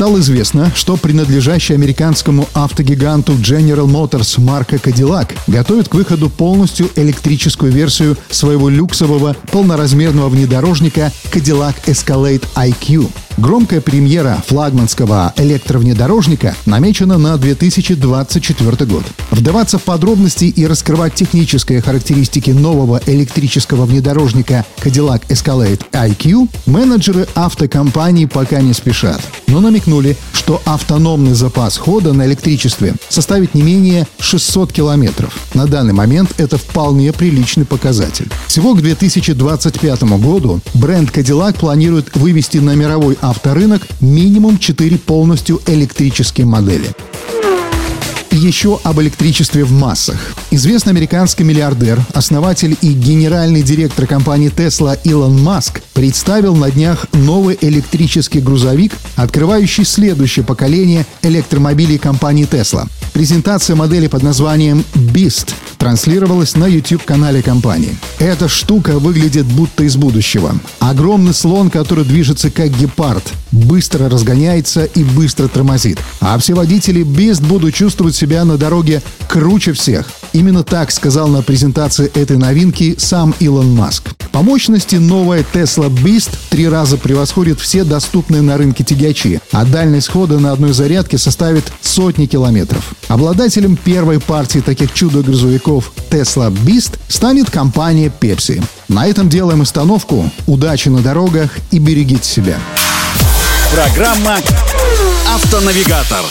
Стало известно, что принадлежащий американскому автогиганту General Motors марка Cadillac готовит к выходу полностью электрическую версию своего люксового полноразмерного внедорожника Cadillac Escalade IQ. Громкая премьера флагманского электровнедорожника намечена на 2024 год. Вдаваться в подробности и раскрывать технические характеристики нового электрического внедорожника Cadillac Escalade IQ менеджеры автокомпаний пока не спешат. Но намекнули, что автономный запас хода на электричестве составит не менее 600 километров. На данный момент это вполне приличный показатель. Всего к 2025 году бренд Cadillac планирует вывести на мировой авторынок минимум 4 полностью электрические модели еще об электричестве в массах. Известный американский миллиардер, основатель и генеральный директор компании Tesla Илон Маск представил на днях новый электрический грузовик, открывающий следующее поколение электромобилей компании Tesla. Презентация модели под названием Beast транслировалась на YouTube-канале компании. Эта штука выглядит будто из будущего. Огромный слон, который движется как гепард, быстро разгоняется и быстро тормозит. А все водители Beast будут чувствовать себя на дороге круче всех. Именно так сказал на презентации этой новинки сам Илон Маск. По мощности новая Tesla Beast три раза превосходит все доступные на рынке тягачи, а дальность хода на одной зарядке составит сотни километров. Обладателем первой партии таких чудо-грузовиков Tesla Beast станет компания Pepsi. На этом делаем остановку. Удачи на дорогах и берегите себя. Программа «Автонавигатор».